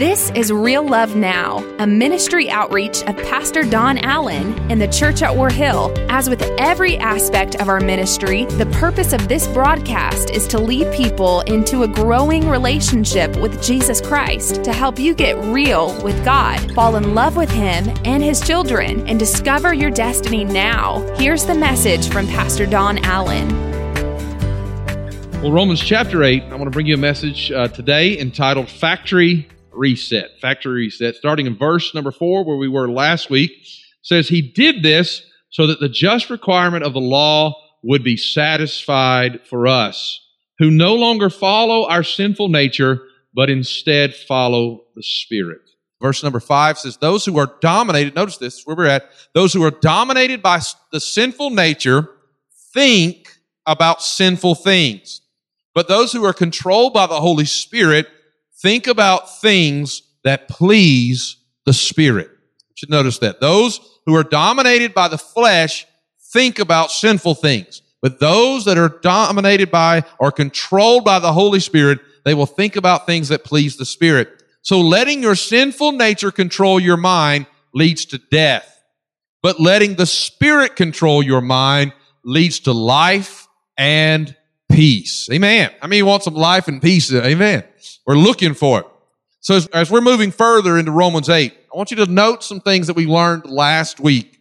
This is Real Love Now, a ministry outreach of Pastor Don Allen in the church at War Hill. As with every aspect of our ministry, the purpose of this broadcast is to lead people into a growing relationship with Jesus Christ to help you get real with God, fall in love with Him and His children, and discover your destiny now. Here's the message from Pastor Don Allen. Well, Romans chapter 8, I want to bring you a message uh, today entitled Factory Reset. Factory Reset, starting in verse number 4, where we were last week, says, He did this so that the just requirement of the law would be satisfied for us, who no longer follow our sinful nature, but instead follow the Spirit. Verse number 5 says, Those who are dominated, notice this, where we're at, those who are dominated by the sinful nature think about sinful things. But those who are controlled by the Holy Spirit think about things that please the Spirit. You should notice that. Those who are dominated by the flesh think about sinful things. But those that are dominated by or controlled by the Holy Spirit, they will think about things that please the Spirit. So letting your sinful nature control your mind leads to death. But letting the Spirit control your mind leads to life and peace. Amen. I mean, you want some life and peace. Amen. We're looking for it. So as, as, we're moving further into Romans 8, I want you to note some things that we learned last week.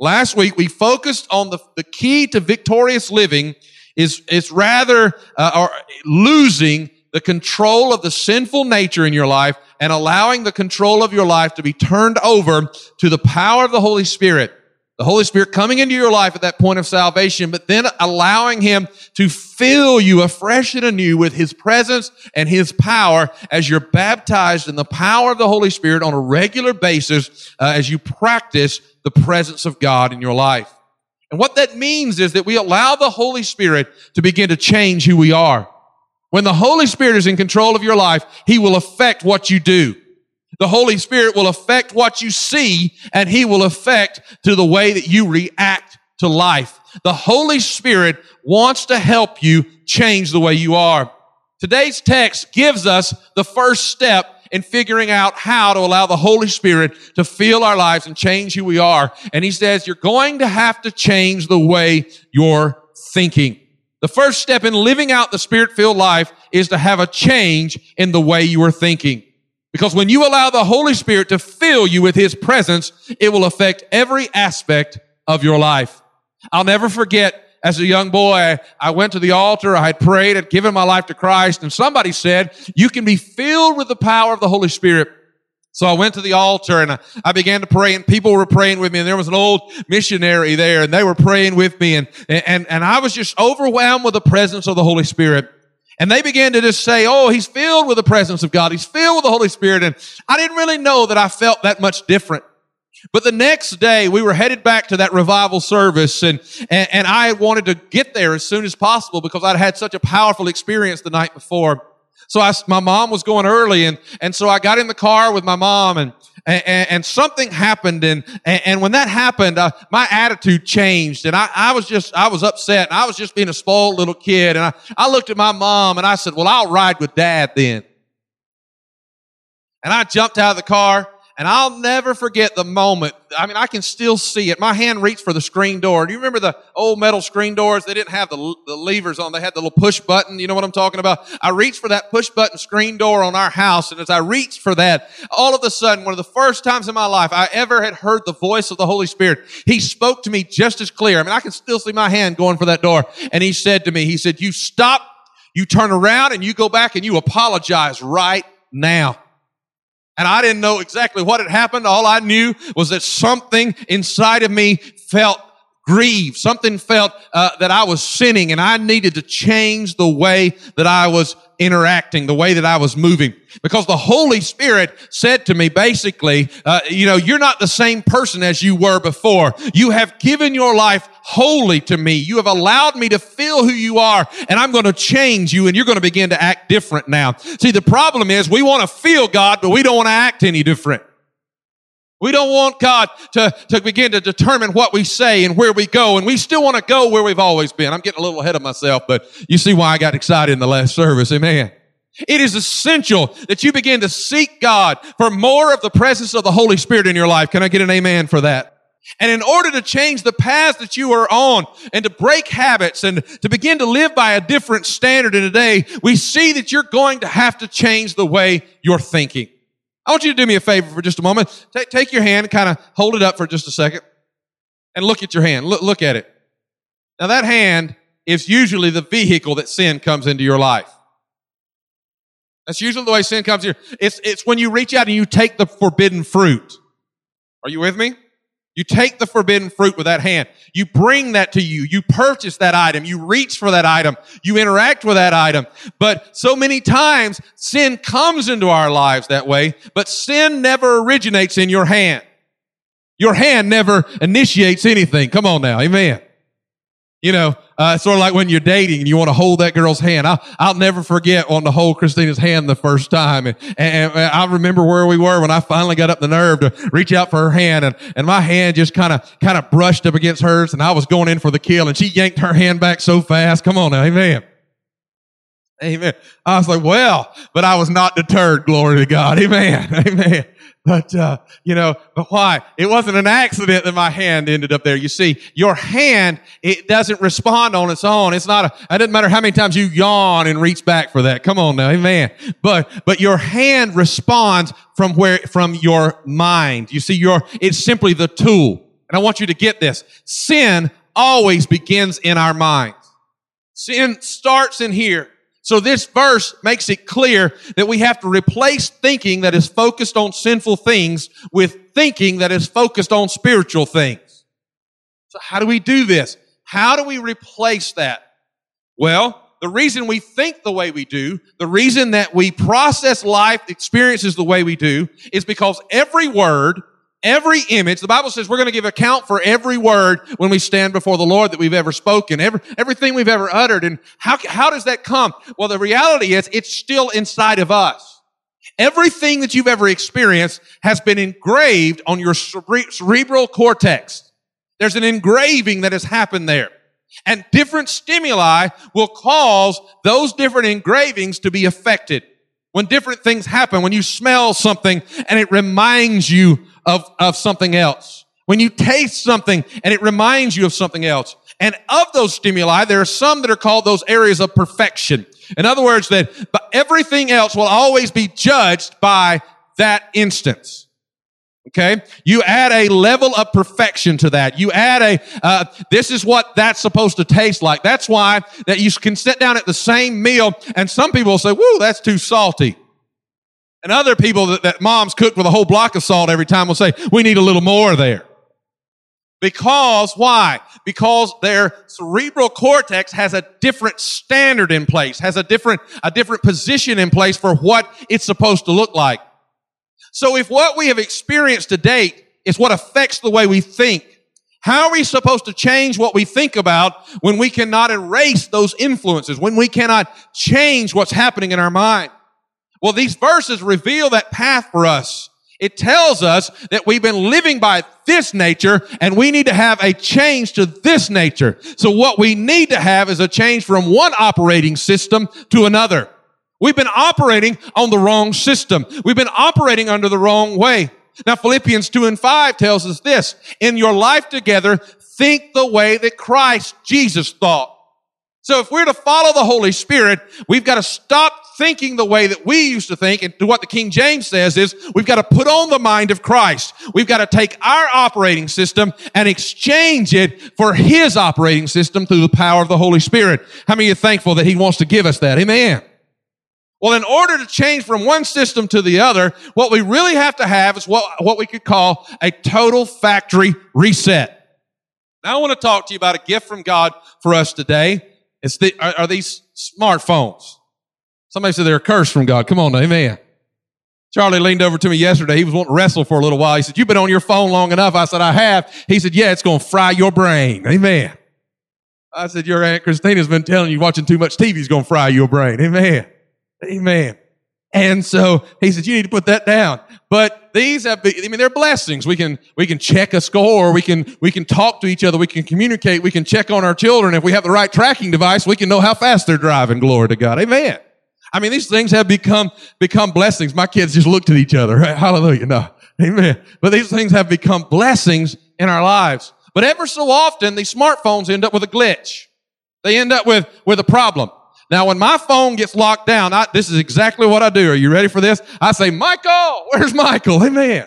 Last week, we focused on the, the key to victorious living is, is rather, uh, or losing the control of the sinful nature in your life and allowing the control of your life to be turned over to the power of the Holy Spirit. The Holy Spirit coming into your life at that point of salvation, but then allowing Him to fill you afresh and anew with His presence and His power as you're baptized in the power of the Holy Spirit on a regular basis uh, as you practice the presence of God in your life. And what that means is that we allow the Holy Spirit to begin to change who we are. When the Holy Spirit is in control of your life, He will affect what you do. The Holy Spirit will affect what you see and He will affect to the way that you react to life. The Holy Spirit wants to help you change the way you are. Today's text gives us the first step in figuring out how to allow the Holy Spirit to fill our lives and change who we are. And He says, you're going to have to change the way you're thinking. The first step in living out the Spirit filled life is to have a change in the way you are thinking. Because when you allow the Holy Spirit to fill you with His presence, it will affect every aspect of your life. I'll never forget as a young boy, I went to the altar, I had prayed, had given my life to Christ, and somebody said, you can be filled with the power of the Holy Spirit. So I went to the altar and I began to pray and people were praying with me and there was an old missionary there and they were praying with me and, and, and I was just overwhelmed with the presence of the Holy Spirit. And they began to just say, Oh, he's filled with the presence of God. He's filled with the Holy Spirit. And I didn't really know that I felt that much different. But the next day we were headed back to that revival service and, and, and I wanted to get there as soon as possible because I'd had such a powerful experience the night before. So I, my mom was going early and, and so I got in the car with my mom and, and, and something happened. And, and, when that happened, uh, my attitude changed and I, I was just, I was upset and I was just being a spoiled little kid. And I, I looked at my mom and I said, well, I'll ride with dad then. And I jumped out of the car and I'll never forget the moment. I mean, I can still see it. My hand reached for the screen door. Do you remember the old metal screen doors? They didn't have the, the levers on. They had the little push button. You know what I'm talking about? I reached for that push button screen door on our house. And as I reached for that, all of a sudden, one of the first times in my life I ever had heard the voice of the Holy Spirit, He spoke to me just as clear. I mean, I can still see my hand going for that door. And He said to me, He said, you stop, you turn around and you go back and you apologize right now. And I didn't know exactly what had happened. All I knew was that something inside of me felt grieved. Something felt uh, that I was sinning and I needed to change the way that I was interacting, the way that I was moving. Because the Holy Spirit said to me basically, uh, you know, you're not the same person as you were before. You have given your life wholly to me. You have allowed me to feel who you are and I'm going to change you and you're going to begin to act different now. See, the problem is we want to feel God, but we don't want to act any different. We don't want God to, to begin to determine what we say and where we go. And we still want to go where we've always been. I'm getting a little ahead of myself, but you see why I got excited in the last service. Amen. It is essential that you begin to seek God for more of the presence of the Holy Spirit in your life. Can I get an amen for that? And in order to change the path that you are on and to break habits and to begin to live by a different standard in a day, we see that you're going to have to change the way you're thinking. I want you to do me a favor for just a moment. Take, take your hand kind of hold it up for just a second and look at your hand. Look, look at it. Now that hand is usually the vehicle that sin comes into your life. That's usually the way sin comes here. It's, it's when you reach out and you take the forbidden fruit. Are you with me? You take the forbidden fruit with that hand. You bring that to you. You purchase that item. You reach for that item. You interact with that item. But so many times sin comes into our lives that way, but sin never originates in your hand. Your hand never initiates anything. Come on now. Amen. You know, uh, sort of like when you're dating and you want to hold that girl's hand. I'll, I'll never forget wanting to hold Christina's hand the first time. And, and, and, I remember where we were when I finally got up the nerve to reach out for her hand and, and my hand just kind of, kind of brushed up against hers and I was going in for the kill and she yanked her hand back so fast. Come on now. Amen. Amen. I was like, well, but I was not deterred. Glory to God. Amen. Amen. But, uh, you know, but why? It wasn't an accident that my hand ended up there. You see, your hand, it doesn't respond on its own. It's not a, it doesn't matter how many times you yawn and reach back for that. Come on now. Amen. But, but your hand responds from where, from your mind. You see, your, it's simply the tool. And I want you to get this. Sin always begins in our minds. Sin starts in here. So this verse makes it clear that we have to replace thinking that is focused on sinful things with thinking that is focused on spiritual things. So how do we do this? How do we replace that? Well, the reason we think the way we do, the reason that we process life experiences the way we do is because every word Every image, the Bible says we're going to give account for every word when we stand before the Lord that we've ever spoken, every, everything we've ever uttered. And how, how does that come? Well, the reality is it's still inside of us. Everything that you've ever experienced has been engraved on your cere- cerebral cortex. There's an engraving that has happened there. And different stimuli will cause those different engravings to be affected. When different things happen, when you smell something and it reminds you of, of something else. When you taste something and it reminds you of something else. And of those stimuli, there are some that are called those areas of perfection. In other words, that everything else will always be judged by that instance. Okay. You add a level of perfection to that. You add a, uh, this is what that's supposed to taste like. That's why that you can sit down at the same meal and some people say, whoo, that's too salty. And other people that, that moms cook with a whole block of salt every time will say, we need a little more there. Because why? Because their cerebral cortex has a different standard in place, has a different, a different position in place for what it's supposed to look like. So if what we have experienced to date is what affects the way we think, how are we supposed to change what we think about when we cannot erase those influences, when we cannot change what's happening in our mind? Well, these verses reveal that path for us. It tells us that we've been living by this nature and we need to have a change to this nature. So what we need to have is a change from one operating system to another. We've been operating on the wrong system. We've been operating under the wrong way. Now Philippians 2 and 5 tells us this. In your life together, think the way that Christ Jesus thought. So if we're to follow the Holy Spirit, we've got to stop thinking the way that we used to think. And what the King James says is we've got to put on the mind of Christ. We've got to take our operating system and exchange it for His operating system through the power of the Holy Spirit. How many are thankful that He wants to give us that? Amen. Well, in order to change from one system to the other, what we really have to have is what, what we could call a total factory reset. Now I want to talk to you about a gift from God for us today. It's the, are, are these smartphones. Somebody said they're a curse from God. Come on, amen. Charlie leaned over to me yesterday. He was wanting to wrestle for a little while. He said, you've been on your phone long enough. I said, I have. He said, yeah, it's going to fry your brain. Amen. I said, your Aunt Christina's been telling you watching too much TV is going to fry your brain. Amen. Amen. And so he said, you need to put that down. But these have, been, I mean, they're blessings. We can, we can check a score. We can, we can talk to each other. We can communicate. We can check on our children. If we have the right tracking device, we can know how fast they're driving. Glory to God. Amen. I mean, these things have become, become blessings. My kids just looked at each other. Right? Hallelujah. No. Amen. But these things have become blessings in our lives. But ever so often, these smartphones end up with a glitch. They end up with, with a problem. Now, when my phone gets locked down, I, this is exactly what I do. Are you ready for this? I say, Michael, where's Michael? Amen.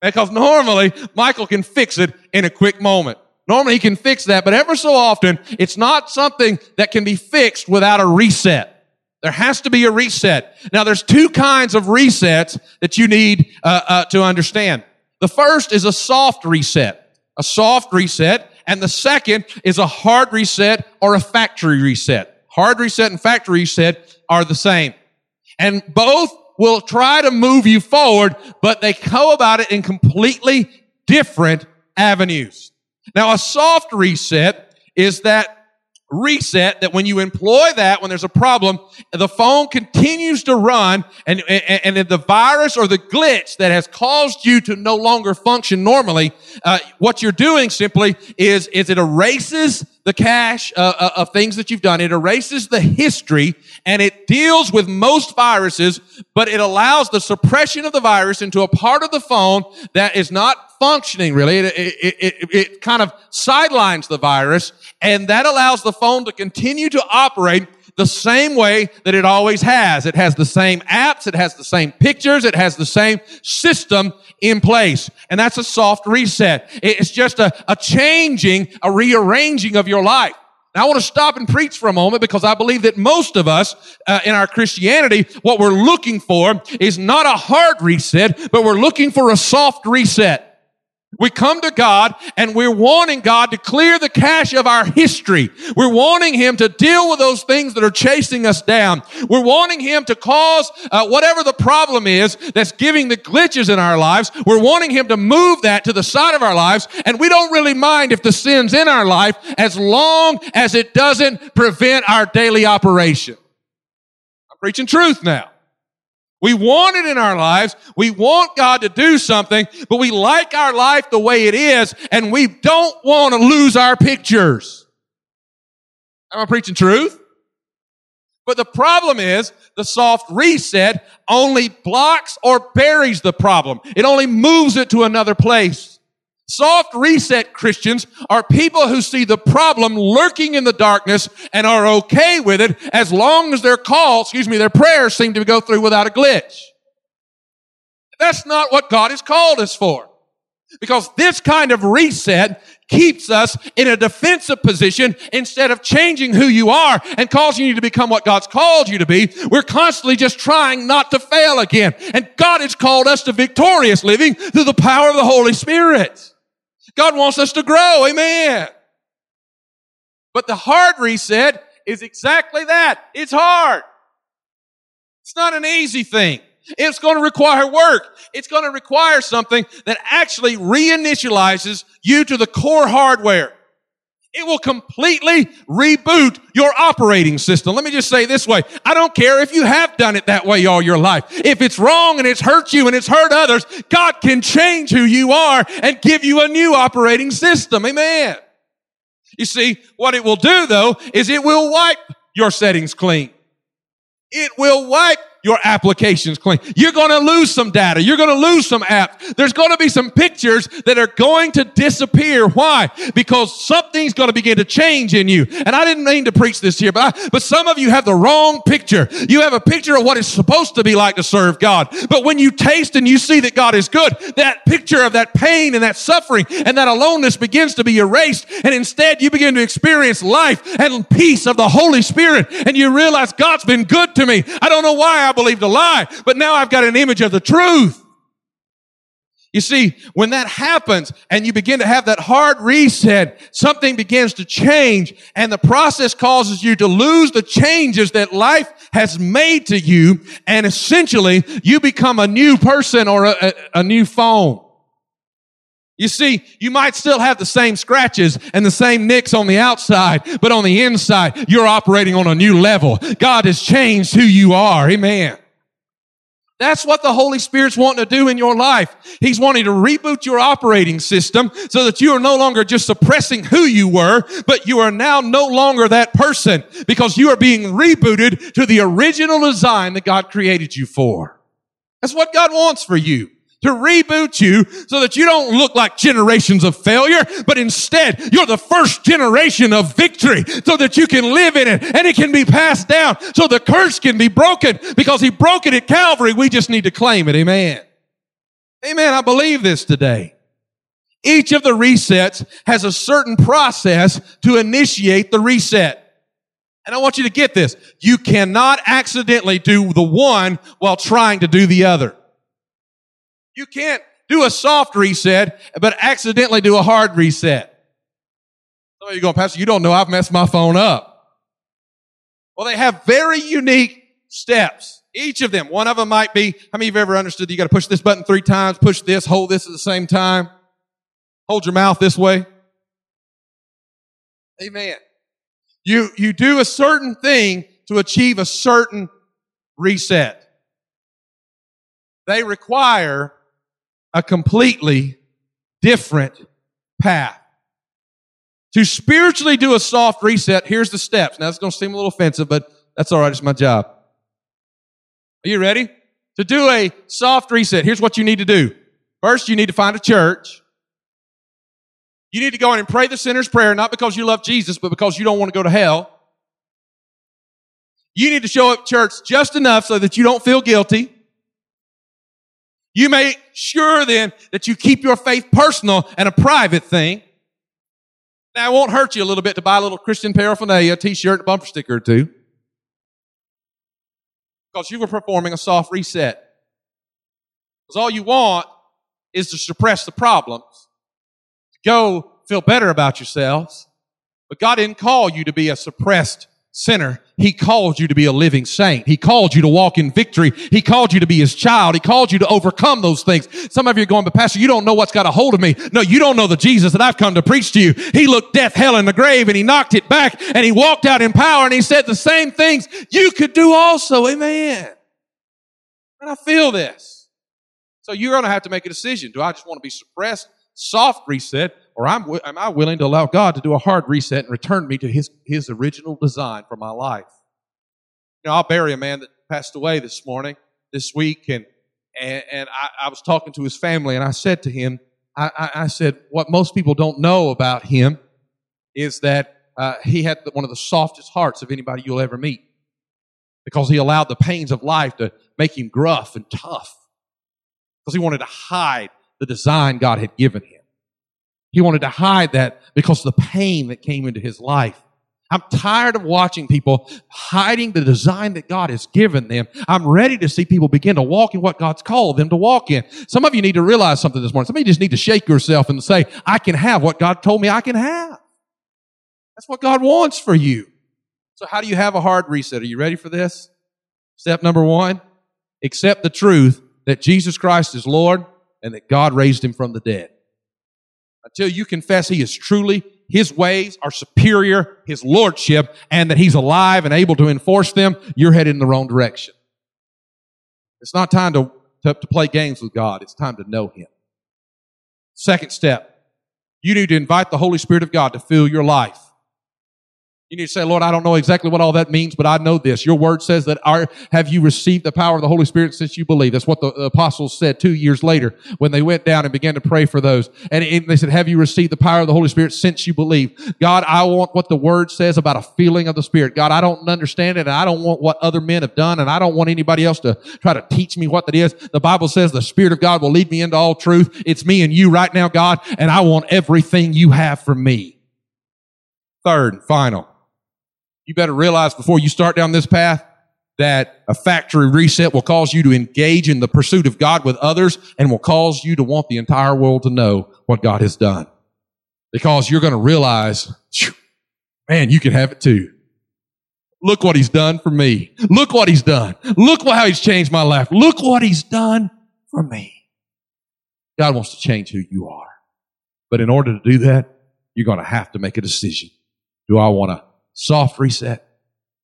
Because normally, Michael can fix it in a quick moment. Normally he can fix that, but ever so often, it's not something that can be fixed without a reset. There has to be a reset. Now, there's two kinds of resets that you need uh, uh, to understand. The first is a soft reset, a soft reset, and the second is a hard reset or a factory reset. Hard reset and factory reset are the same. And both will try to move you forward, but they go about it in completely different avenues. Now, a soft reset is that reset that when you employ that, when there's a problem, the phone continues to run and, and, and the virus or the glitch that has caused you to no longer function normally, uh, what you're doing simply is, is it erases the cache uh, uh, of things that you've done. It erases the history and it deals with most viruses, but it allows the suppression of the virus into a part of the phone that is not functioning really. It, it, it, it, kind of sidelines the virus and that allows the phone to continue to operate the same way that it always has. It has the same apps. It has the same pictures. It has the same system in place. And that's a soft reset. It's just a, a changing, a rearranging of your life. Now I want to stop and preach for a moment because I believe that most of us uh, in our Christianity, what we're looking for is not a hard reset, but we're looking for a soft reset. We come to God and we're wanting God to clear the cache of our history. We're wanting Him to deal with those things that are chasing us down. We're wanting Him to cause uh, whatever the problem is that's giving the glitches in our lives. We're wanting Him to move that to the side of our lives. And we don't really mind if the sin's in our life as long as it doesn't prevent our daily operation. I'm preaching truth now. We want it in our lives. We want God to do something, but we like our life the way it is, and we don't want to lose our pictures. Am I preaching truth? But the problem is the soft reset only blocks or buries the problem. It only moves it to another place. Soft reset Christians are people who see the problem lurking in the darkness and are okay with it as long as their call, excuse me, their prayers seem to go through without a glitch. That's not what God has called us for. Because this kind of reset keeps us in a defensive position instead of changing who you are and causing you to become what God's called you to be. We're constantly just trying not to fail again. And God has called us to victorious living through the power of the Holy Spirit. God wants us to grow. Amen. But the hard reset is exactly that. It's hard. It's not an easy thing. It's going to require work. It's going to require something that actually reinitializes you to the core hardware. It will completely reboot your operating system. Let me just say this way. I don't care if you have done it that way all your life. If it's wrong and it's hurt you and it's hurt others, God can change who you are and give you a new operating system. Amen. You see, what it will do though is it will wipe your settings clean. It will wipe your applications clean. You're going to lose some data. You're going to lose some apps. There's going to be some pictures that are going to disappear. Why? Because something's going to begin to change in you. And I didn't mean to preach this here, but I, but some of you have the wrong picture. You have a picture of what it's supposed to be like to serve God. But when you taste and you see that God is good, that picture of that pain and that suffering and that aloneness begins to be erased. And instead you begin to experience life and peace of the Holy Spirit. And you realize God's been good to me. I don't know why I I believed a lie, but now I've got an image of the truth. You see, when that happens and you begin to have that hard reset, something begins to change and the process causes you to lose the changes that life has made to you. And essentially you become a new person or a, a, a new phone. You see, you might still have the same scratches and the same nicks on the outside, but on the inside, you're operating on a new level. God has changed who you are. Amen. That's what the Holy Spirit's wanting to do in your life. He's wanting to reboot your operating system so that you are no longer just suppressing who you were, but you are now no longer that person because you are being rebooted to the original design that God created you for. That's what God wants for you to reboot you so that you don't look like generations of failure, but instead you're the first generation of victory so that you can live in it and it can be passed down so the curse can be broken because he broke it at Calvary. We just need to claim it. Amen. Amen. I believe this today. Each of the resets has a certain process to initiate the reset. And I want you to get this. You cannot accidentally do the one while trying to do the other. You can't do a soft reset, but accidentally do a hard reset. Some of you going, Pastor, you don't know I've messed my phone up. Well, they have very unique steps. Each of them. One of them might be, how many of you have ever understood that you got to push this button three times, push this, hold this at the same time, hold your mouth this way? Amen. You, you do a certain thing to achieve a certain reset. They require a completely different path. To spiritually do a soft reset, here's the steps. Now, it's going to seem a little offensive, but that's all right. It's my job. Are you ready? To do a soft reset, here's what you need to do. First, you need to find a church. You need to go in and pray the sinner's prayer, not because you love Jesus, but because you don't want to go to hell. You need to show up church just enough so that you don't feel guilty. You make sure then that you keep your faith personal and a private thing. Now, it won't hurt you a little bit to buy a little Christian paraphernalia, a t-shirt, a bumper sticker or two. Because you were performing a soft reset. Because all you want is to suppress the problems. To Go feel better about yourselves. But God didn't call you to be a suppressed sinner. He called you to be a living saint. He called you to walk in victory. He called you to be his child. He called you to overcome those things. Some of you are going, but pastor, you don't know what's got a hold of me. No, you don't know the Jesus that I've come to preach to you. He looked death, hell, and the grave and he knocked it back and he walked out in power and he said the same things you could do also. Amen. And I feel this. So you're going to have to make a decision. Do I just want to be suppressed, soft reset, or I'm, am I willing to allow God to do a hard reset and return me to his, his original design for my life? You know, I'll bury a man that passed away this morning, this week, and, and, and I, I was talking to his family, and I said to him, I, I, I said, what most people don't know about him is that uh, he had one of the softest hearts of anybody you'll ever meet because he allowed the pains of life to make him gruff and tough because he wanted to hide the design God had given him. He wanted to hide that because of the pain that came into his life. I'm tired of watching people hiding the design that God has given them. I'm ready to see people begin to walk in what God's called them to walk in. Some of you need to realize something this morning. Some of you just need to shake yourself and say, I can have what God told me I can have. That's what God wants for you. So how do you have a hard reset? Are you ready for this? Step number one, accept the truth that Jesus Christ is Lord and that God raised him from the dead until you confess he is truly, his ways are superior, his lordship, and that he's alive and able to enforce them, you're headed in the wrong direction. It's not time to, to, to play games with God. It's time to know him. Second step, you need to invite the Holy Spirit of God to fill your life. You need to say, Lord, I don't know exactly what all that means, but I know this. Your word says that our, have you received the power of the Holy Spirit since you believe? That's what the apostles said two years later when they went down and began to pray for those. And they said, have you received the power of the Holy Spirit since you believe? God, I want what the word says about a feeling of the Spirit. God, I don't understand it and I don't want what other men have done and I don't want anybody else to try to teach me what that is. The Bible says the Spirit of God will lead me into all truth. It's me and you right now, God, and I want everything you have for me. Third and final you better realize before you start down this path that a factory reset will cause you to engage in the pursuit of God with others and will cause you to want the entire world to know what God has done. Because you're going to realize, man, you can have it too. Look what he's done for me. Look what he's done. Look how he's changed my life. Look what he's done for me. God wants to change who you are. But in order to do that, you're going to have to make a decision. Do I want to soft reset,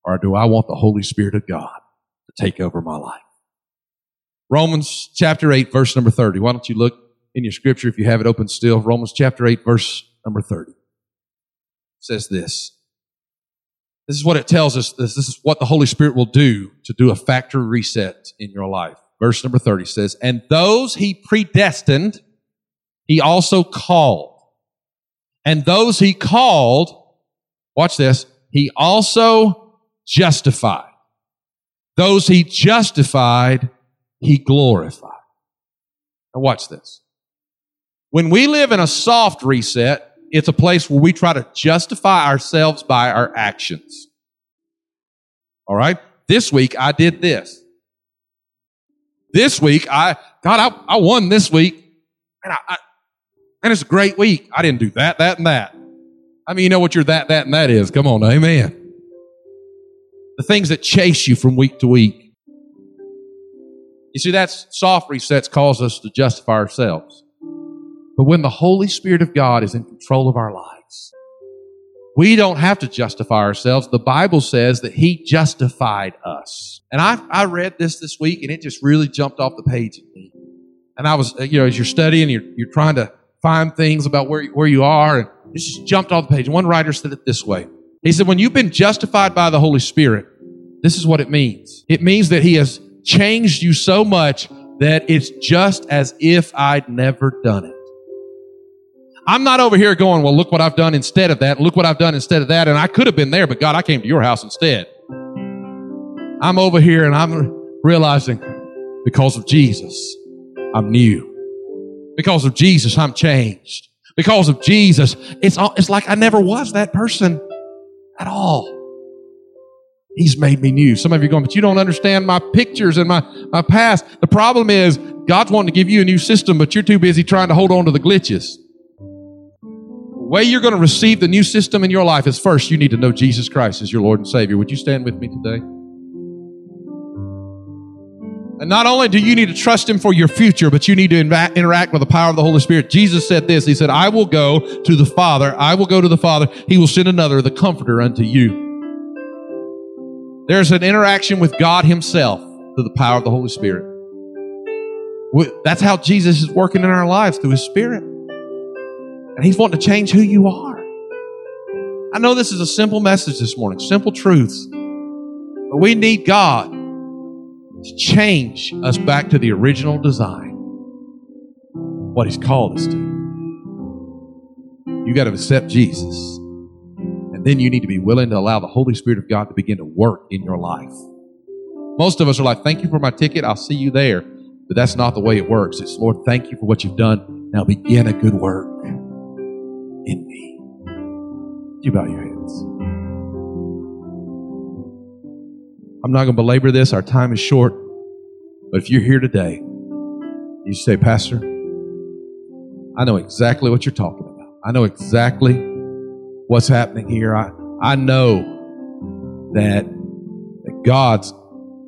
or do I want the Holy Spirit of God to take over my life? Romans chapter 8, verse number 30. Why don't you look in your scripture if you have it open still? Romans chapter 8, verse number 30 says this. This is what it tells us. This, this is what the Holy Spirit will do to do a factory reset in your life. Verse number 30 says, And those he predestined, he also called. And those he called, watch this, he also justified. Those he justified, he glorified. Now watch this. When we live in a soft reset, it's a place where we try to justify ourselves by our actions. All right. This week I did this. This week I, God, I, I won this week. And I, I, and it's a great week. I didn't do that, that, and that. I mean, you know what your that, that, and that is. Come on, amen. The things that chase you from week to week. You see, that's soft resets cause us to justify ourselves. But when the Holy Spirit of God is in control of our lives, we don't have to justify ourselves. The Bible says that He justified us. And I, I read this this week and it just really jumped off the page at me. And I was, uh, you know, as you're studying, you're, you're trying to find things about where, where you are and it just jumped off the page. One writer said it this way. He said, when you've been justified by the Holy Spirit, this is what it means. It means that He has changed you so much that it's just as if I'd never done it. I'm not over here going, well, look what I've done instead of that. Look what I've done instead of that. And I could have been there, but God, I came to your house instead. I'm over here and I'm realizing because of Jesus, I'm new. Because of Jesus, I'm changed. Because of Jesus, it's, all, it's like I never was that person at all. He's made me new. Some of you are going, but you don't understand my pictures and my, my past. The problem is God's wanting to give you a new system, but you're too busy trying to hold on to the glitches The way you're going to receive the new system in your life is first, you need to know Jesus Christ as your Lord and Savior. Would you stand with me today? And not only do you need to trust Him for your future, but you need to interact with the power of the Holy Spirit. Jesus said this He said, I will go to the Father. I will go to the Father. He will send another, the Comforter, unto you. There's an interaction with God Himself through the power of the Holy Spirit. That's how Jesus is working in our lives through His Spirit. And He's wanting to change who you are. I know this is a simple message this morning, simple truths, but we need God change us back to the original design, what He's called us to. You got to accept Jesus. And then you need to be willing to allow the Holy Spirit of God to begin to work in your life. Most of us are like, Thank you for my ticket. I'll see you there. But that's not the way it works. It's, Lord, thank you for what you've done. Now begin a good work in me. You bow your heads. I'm not going to belabor this. Our time is short. But if you're here today, you say, Pastor, I know exactly what you're talking about. I know exactly what's happening here. I, I know that, that God's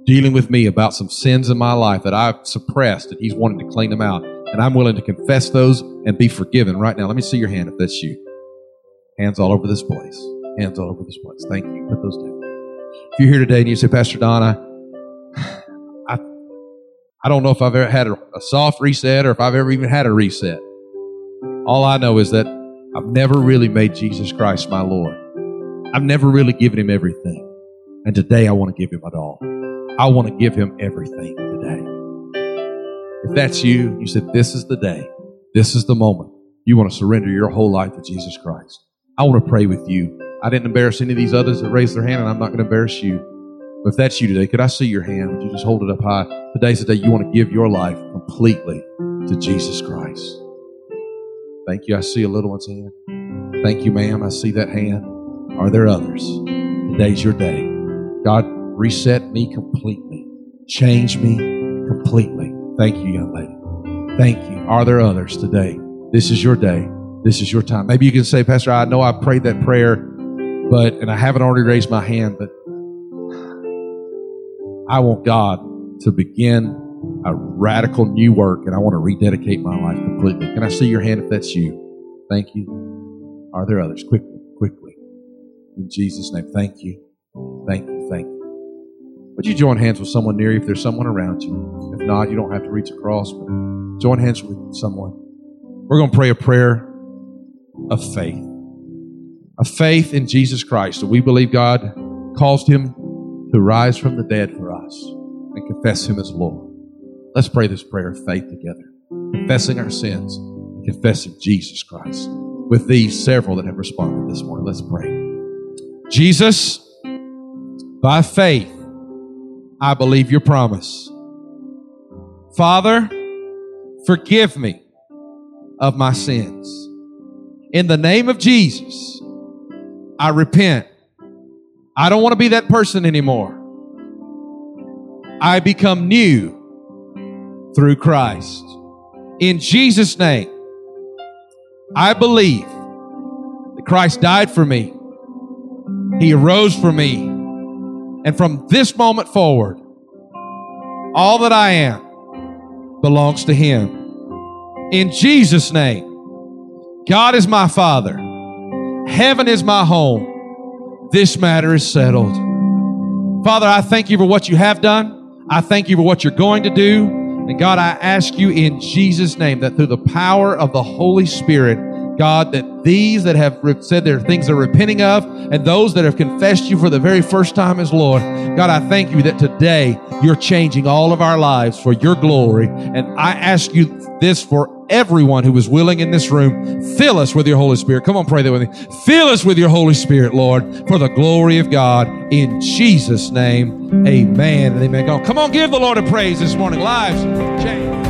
dealing with me about some sins in my life that I've suppressed and He's wanting to clean them out. And I'm willing to confess those and be forgiven right now. Let me see your hand if that's you. Hands all over this place. Hands all over this place. Thank you. Put those down. If you're here today and you say, Pastor Donna, I, I, don't know if I've ever had a, a soft reset or if I've ever even had a reset. All I know is that I've never really made Jesus Christ my Lord. I've never really given him everything. And today I want to give him it all. I want to give him everything today. If that's you, you said, This is the day, this is the moment. You want to surrender your whole life to Jesus Christ. I want to pray with you. I didn't embarrass any of these others that raised their hand, and I'm not going to embarrass you. But if that's you today, could I see your hand? Would you just hold it up high? Today's the day you want to give your life completely to Jesus Christ. Thank you. I see a little one's hand. Thank you, ma'am. I see that hand. Are there others? Today's your day. God, reset me completely. Change me completely. Thank you, young lady. Thank you. Are there others today? This is your day. This is your time. Maybe you can say, Pastor, I know I prayed that prayer, but, and I haven't already raised my hand, but I want God to begin a radical new work and I want to rededicate my life completely. Can I see your hand if that's you? Thank you. Are there others? Quickly, quickly. In Jesus' name, thank you. Thank you. Thank you. Would you join hands with someone near you if there's someone around you? If not, you don't have to reach across, but join hands with someone. We're going to pray a prayer of faith. A faith in Jesus Christ. That we believe God caused him to rise from the dead for us and confess him as Lord. Let's pray this prayer of faith together, confessing our sins and confessing Jesus Christ. With these several that have responded this morning, let's pray. Jesus, by faith, I believe your promise. Father, forgive me of my sins. In the name of Jesus, I repent. I don't want to be that person anymore. I become new through Christ. In Jesus' name, I believe that Christ died for me. He arose for me. And from this moment forward, all that I am belongs to Him. In Jesus' name, God is my Father. Heaven is my home. This matter is settled. Father, I thank you for what you have done. I thank you for what you're going to do. And God, I ask you in Jesus' name that through the power of the Holy Spirit, God, that these that have said there are things they're repenting of, and those that have confessed you for the very first time as Lord, God, I thank you that today you're changing all of our lives for your glory. And I ask you this for everyone who is willing in this room. Fill us with your Holy Spirit. Come on, pray that with me. Fill us with your Holy Spirit, Lord, for the glory of God. In Jesus' name, amen and amen. Come on, give the Lord a praise this morning. Lives change.